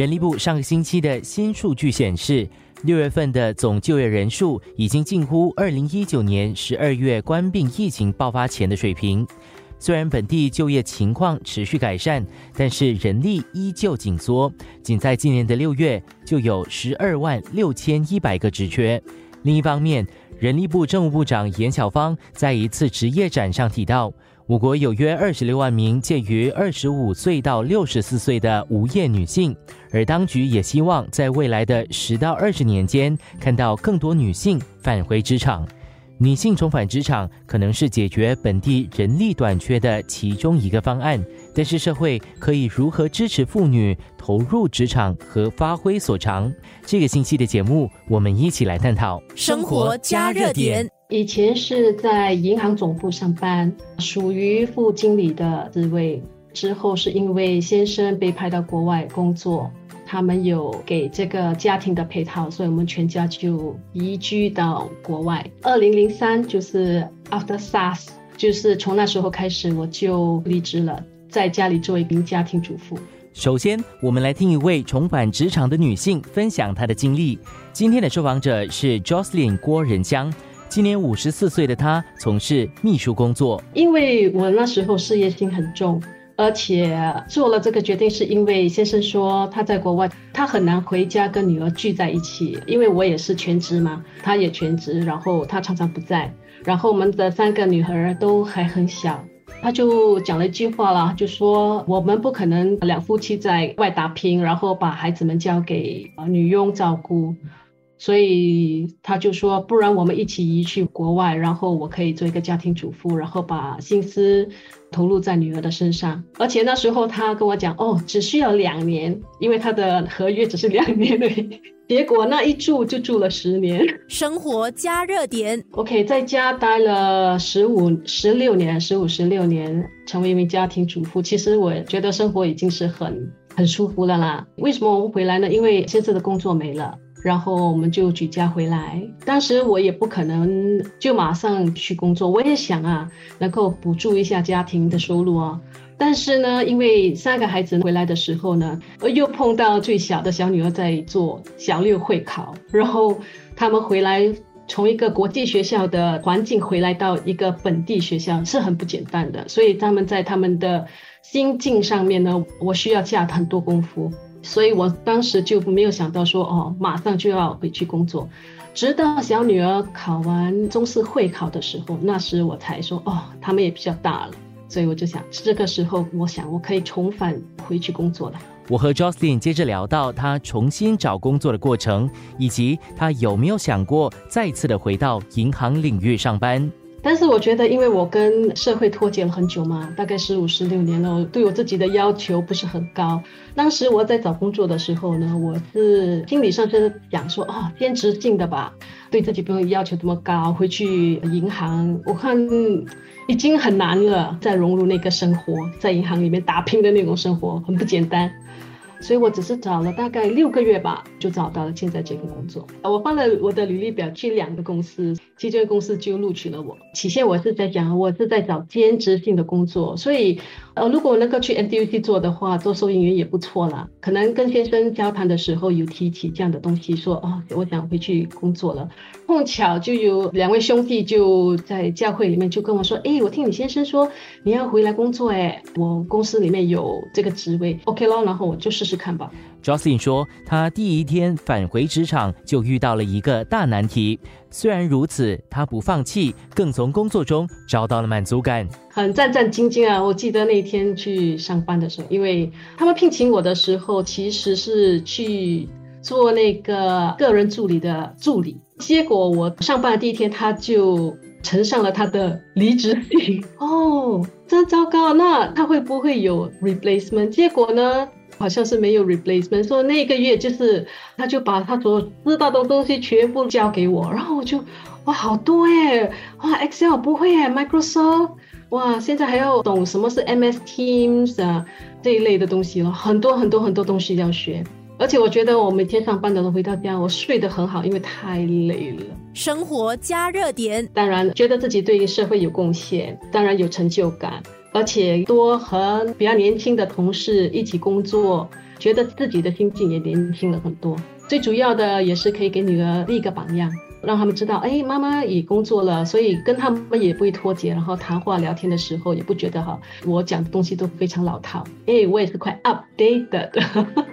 人力部上个星期的新数据显示，六月份的总就业人数已经近乎二零一九年十二月关闭疫情爆发前的水平。虽然本地就业情况持续改善，但是人力依旧紧缩。仅在今年的六月，就有十二万六千一百个职缺。另一方面，人力部政务部长严晓芳在一次职业展上提到，我国有约二十六万名介于二十五岁到六十四岁的无业女性，而当局也希望在未来的十到二十年间，看到更多女性返回职场。女性重返职场可能是解决本地人力短缺的其中一个方案，但是社会可以如何支持妇女投入职场和发挥所长？这个星期的节目，我们一起来探讨生活加热点。以前是在银行总部上班，属于副经理的职位，之后是因为先生被派到国外工作。他们有给这个家庭的配套，所以我们全家就移居到国外。二零零三就是 after SARS，就是从那时候开始我就离职了，在家里做一名家庭主妇。首先，我们来听一位重返职场的女性分享她的经历。今天的受访者是 Jocelyn 郭仁江，今年五十四岁的她从事秘书工作。因为我那时候事业心很重。而且做了这个决定，是因为先生说他在国外，他很难回家跟女儿聚在一起。因为我也是全职嘛，他也全职，然后他常常不在，然后我们的三个女儿都还很小，他就讲了一句话了，就说我们不可能两夫妻在外打拼，然后把孩子们交给女佣照顾。所以他就说，不然我们一起移去国外，然后我可以做一个家庭主妇，然后把心思投入在女儿的身上。而且那时候他跟我讲，哦，只需要两年，因为他的合约只是两年已。结果那一住就住了十年。生活加热点，OK，在家待了十五、十六年，十五、十六年，成为一名家庭主妇。其实我觉得生活已经是很很舒服了啦。为什么我们回来呢？因为现在的工作没了。然后我们就举家回来。当时我也不可能就马上去工作，我也想啊，能够补助一下家庭的收入啊。但是呢，因为三个孩子回来的时候呢，又碰到最小的小女儿在做小六会考，然后他们回来从一个国际学校的环境回来到一个本地学校是很不简单的，所以他们在他们的心境上面呢，我需要下很多功夫。所以我当时就没有想到说哦，马上就要回去工作，直到小女儿考完中四会考的时候，那时我才说哦，他们也比较大了，所以我就想这个时候，我想我可以重返回去工作了。我和 Jocelyn 接着聊到她重新找工作的过程，以及她有没有想过再次的回到银行领域上班。但是我觉得，因为我跟社会脱节了很久嘛，大概十五、十六年了，对我自己的要求不是很高。当时我在找工作的时候呢，我是心理上是想说，哦，兼职性的吧，对自己不用要求这么高。回去银行，我看已经很难了，再融入那个生活，在银行里面打拼的那种生活，很不简单。所以我只是找了大概六个月吧，就找到了现在这份工作。我放了我的履历表去两个公司，其中公司就录取了我。起先我是在讲，我是在找兼职性的工作，所以呃，如果能够去 NDUC 做的话，做收银员也不错啦。可能跟先生交谈的时候有提起这样的东西，说哦，我想回去工作了。碰巧就有两位兄弟就在教会里面就跟我说，哎，我听你先生说你要回来工作，哎，我公司里面有这个职位，OK 咯，然后我就试试看吧。Jocelyn 说，他第一天返回职场就遇到了一个大难题。虽然如此，他不放弃，更从工作中找到了满足感。很战战兢兢啊！我记得那天去上班的时候，因为他们聘请我的时候，其实是去做那个个人助理的助理。结果我上班的第一天，他就呈上了他的离职信。哦，真糟糕！那他会不会有 replacement？结果呢？好像是没有 replacement，说那个月就是他就把他所知道的东西全部交给我，然后我就哇好多哎，哇 Excel 不会哎，Microsoft 哇现在还要懂什么是 MS Teams 啊这一类的东西了，很多很多很多东西要学，而且我觉得我每天上班的时候回到家我睡得很好，因为太累了。生活加热点，当然觉得自己对社会有贡献，当然有成就感。而且多和比较年轻的同事一起工作，觉得自己的心境也年轻了很多。最主要的也是可以给女儿立一个榜样。让他们知道，哎，妈妈也工作了，所以跟他们也不会脱节，然后谈话聊天的时候也不觉得哈，我讲的东西都非常老套。哎，我也是快 updated。